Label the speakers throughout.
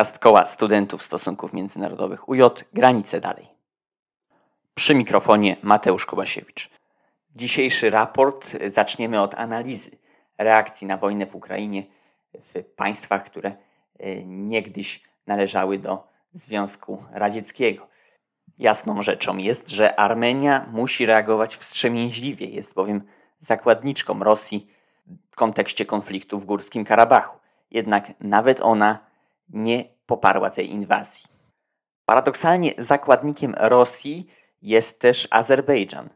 Speaker 1: podcast Koła Studentów Stosunków Międzynarodowych UJ Granice Dalej. Przy mikrofonie Mateusz Kobasiewicz. Dzisiejszy raport zaczniemy od analizy reakcji na wojnę w Ukrainie w państwach, które e, niegdyś należały do Związku Radzieckiego. Jasną rzeczą jest, że Armenia musi reagować wstrzemięźliwie, jest bowiem zakładniczką Rosji w kontekście konfliktu w Górskim Karabachu. Jednak nawet ona nie poparła tej inwazji. Paradoksalnie zakładnikiem Rosji jest też Azerbejdżan.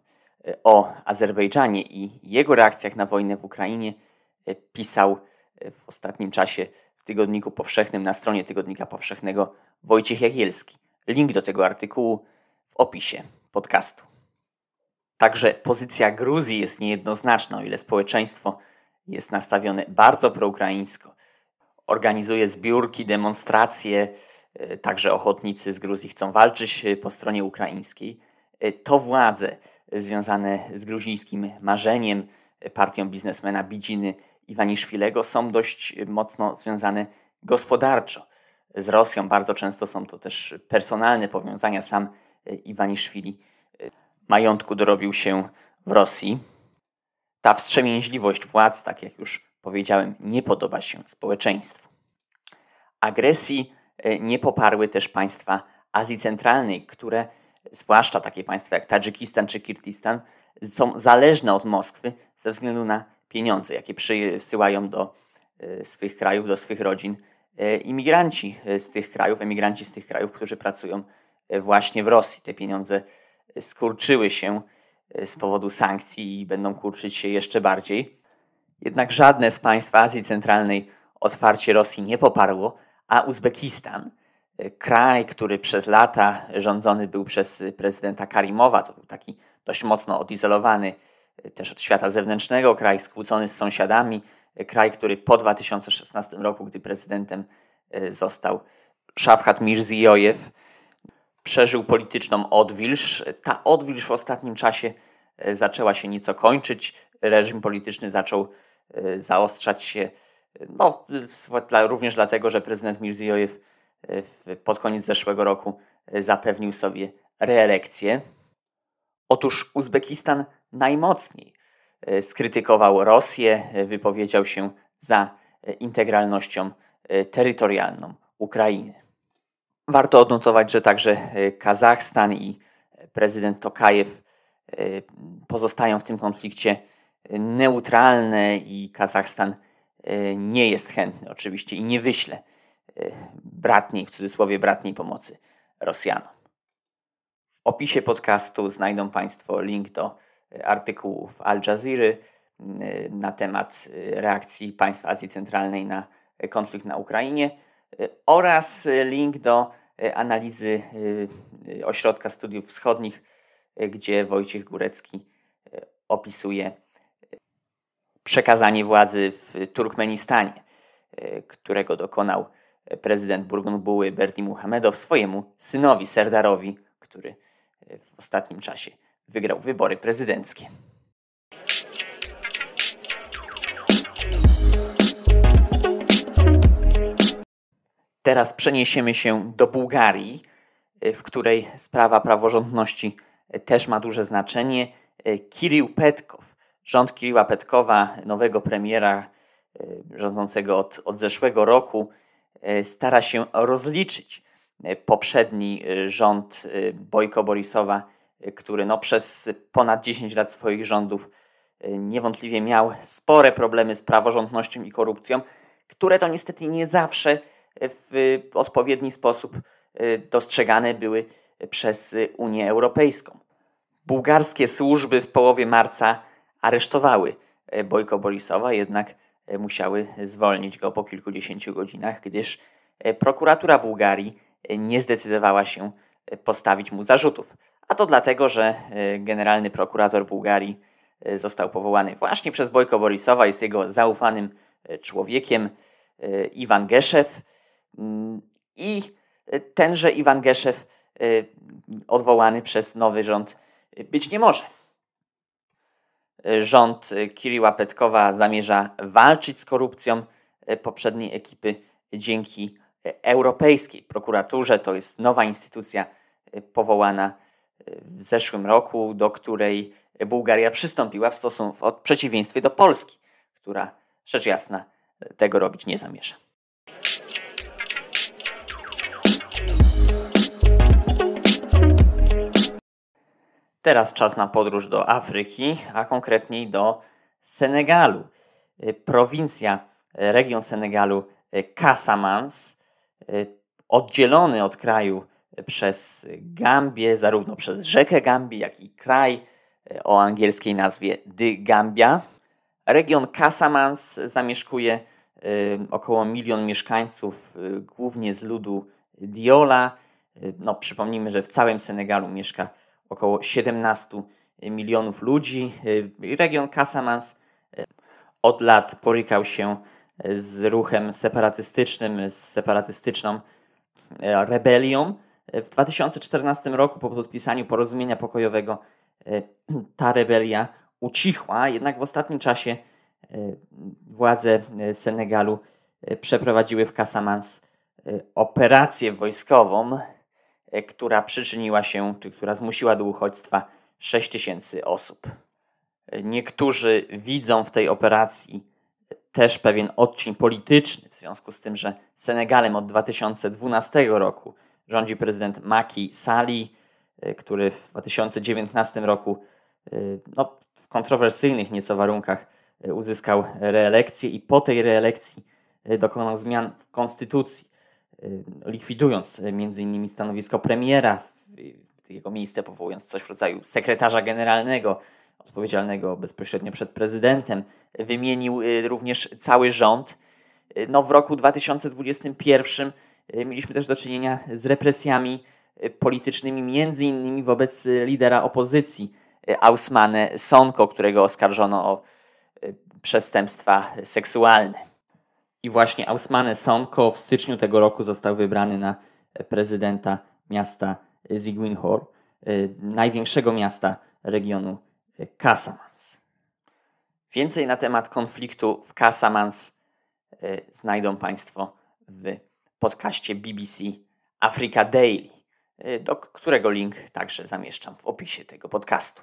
Speaker 1: O Azerbejdżanie i jego reakcjach na wojnę w Ukrainie pisał w ostatnim czasie w Tygodniku Powszechnym na stronie Tygodnika Powszechnego Wojciech Jagielski. Link do tego artykułu w opisie podcastu. Także pozycja Gruzji jest niejednoznaczna, o ile społeczeństwo jest nastawione bardzo proukraińsko. Organizuje zbiórki, demonstracje, e, także ochotnicy z Gruzji chcą walczyć e, po stronie ukraińskiej. E, to władze związane z gruzińskim marzeniem, partią biznesmena Bidziny Iwaniszwilego są dość mocno związane gospodarczo z Rosją. Bardzo często są to też personalne powiązania. Sam Iwaniszwili majątku dorobił się w Rosji. Ta wstrzemięźliwość władz, tak jak już powiedziałem, nie podoba się społeczeństwu. Agresji e, nie poparły też państwa Azji Centralnej, które, zwłaszcza takie państwa jak Tadżykistan czy Kirgistan, są zależne od Moskwy ze względu na pieniądze, jakie przysyłają do e, swych krajów, do swych rodzin e, imigranci z tych krajów, emigranci z tych krajów, którzy pracują właśnie w Rosji. Te pieniądze skurczyły się z powodu sankcji i będą kurczyć się jeszcze bardziej. Jednak żadne z państw Azji Centralnej otwarcie Rosji nie poparło, a Uzbekistan, e, kraj, który przez lata rządzony był przez prezydenta Karimowa, to był taki dość mocno odizolowany e, też od świata zewnętrznego, kraj skłócony z sąsiadami, kraj, który po 2016 roku, gdy prezydentem został Szafhat Mirziyoyev, przeżył polityczną odwilż. Ta odwilż w ostatnim czasie e, zaczęła się nieco kończyć. Reżim polityczny zaczął e, zaostrzać się, no, również dlatego, że prezydent Mirziyoyev e, pod koniec zeszłego roku zapewnił sobie reelekcję. Otóż Uzbekistan najmocniej skrytykował Rosję, wypowiedział się za integralnością terytorialną Ukrainy. Warto odnotować, że także e, Kazachstan i prezydent Tokajew e, pozostają w tym konflikcie neutralne i Kazachstan e, nie jest chętny oczywiście i nie wyśle bratniej, w cudzysłowie bratniej pomocy Rosjanom. W opisie podcastu znajdą Państwo link do artykułów Al Jazeera na temat reakcji państw Azji Centralnej na konflikt na Ukrainie oraz link do analizy Ośrodka Studiów Wschodnich, gdzie Wojciech Górecki opisuje przekazanie władzy w Turkmenistanie, którego dokonał prezydent Burgunbuły Berdi Muhamedow swojemu synowi Serdarowi, który w ostatnim czasie wygrał wybory prezydenckie. Teraz przeniesiemy się do Bułgarii, w której sprawa praworządności też ma duże znaczenie. Y, Kirill Petkow, rząd Kiriła Petkowa, nowego premiera rządzącego od, od zeszłego roku, stara się rozliczyć poprzedni rząd Bojko Borisowa, który no przez ponad 10 lat swoich rządów niewątpliwie miał spore problemy z praworządnością i korupcją, które to niestety nie zawsze w odpowiedni sposób dostrzegane były przez Unię Europejską. Bułgarskie służby w połowie marca aresztowały y, Bojko Borisowa, jednak y, musiały zwolnić go po kilkudziesięciu godzinach, gdyż prokuratura Bułgarii nie zdecydowała się postawić mu zarzutów. A to dlatego, że generalny prokurator Bułgarii został powołany właśnie przez Bojko Borisowa, jest jego zaufanym człowiekiem, Iwan Geszew, Mm, I tenże Iwan Geszew, y, odwołany przez nowy rząd, y, być nie może. Rząd Kiriła Petkowa zamierza walczyć z korupcją poprzedniej ekipy dzięki Europejskiej Prokuraturze. To jest nowa instytucja powołana w zeszłym roku, do której Bułgaria przystąpiła w stosunku w przeciwieństwie do Polski, która rzecz jasna tego robić nie zamierza. Teraz czas na podróż do Afryki, a konkretniej do Senegalu. Prowincja, region Senegalu Casamance, oddzielony od kraju przez Gambię, zarówno przez rzekę Gambii, jak i kraj o angielskiej nazwie The Gambia. Region Casamance zamieszkuje około milion mieszkańców, głównie z ludu Diola. No, przypomnijmy, że w całym Senegalu mieszka około 17 milionów ludzi. Region Casamance od lat borykał się z ruchem separatystycznym, z separatystyczną rebelią. W 2014 roku, po podpisaniu porozumienia pokojowego, ta rebelia ucichła, jednak w ostatnim czasie władze Senegalu przeprowadziły w Casamance operację wojskową, która przyczyniła się, czy która zmusiła do uchodźstwa 6 tysięcy osób. Niektórzy widzą w tej operacji też pewien odcień polityczny, w związku z tym, że Senegalem od 2012 roku rządzi prezydent Macky Sall, który w 2019 roku no, w kontrowersyjnych nieco warunkach uzyskał reelekcję i po tej reelekcji dokonał zmian w konstytucji, likwidując m.in. stanowisko premiera, jego miejsce powołując coś w rodzaju sekretarza generalnego, odpowiedzialnego bezpośrednio przed prezydentem. Wymienił y, również cały rząd. Y, no, w roku 2021 y, mieliśmy też do czynienia z represjami politycznymi, między innymi wobec lidera opozycji Ausmane Sonko, którego oskarżono o przestępstwa seksualne. I właśnie Ausmane Sonko w styczniu tego roku został wybrany na prezydenta miasta Ziguinchor, największego miasta regionu Casamance. Więcej na temat konfliktu w Casamance znajdą Państwo w podcaście BBC Africa Daily, do którego link także zamieszczam w opisie tego podcastu.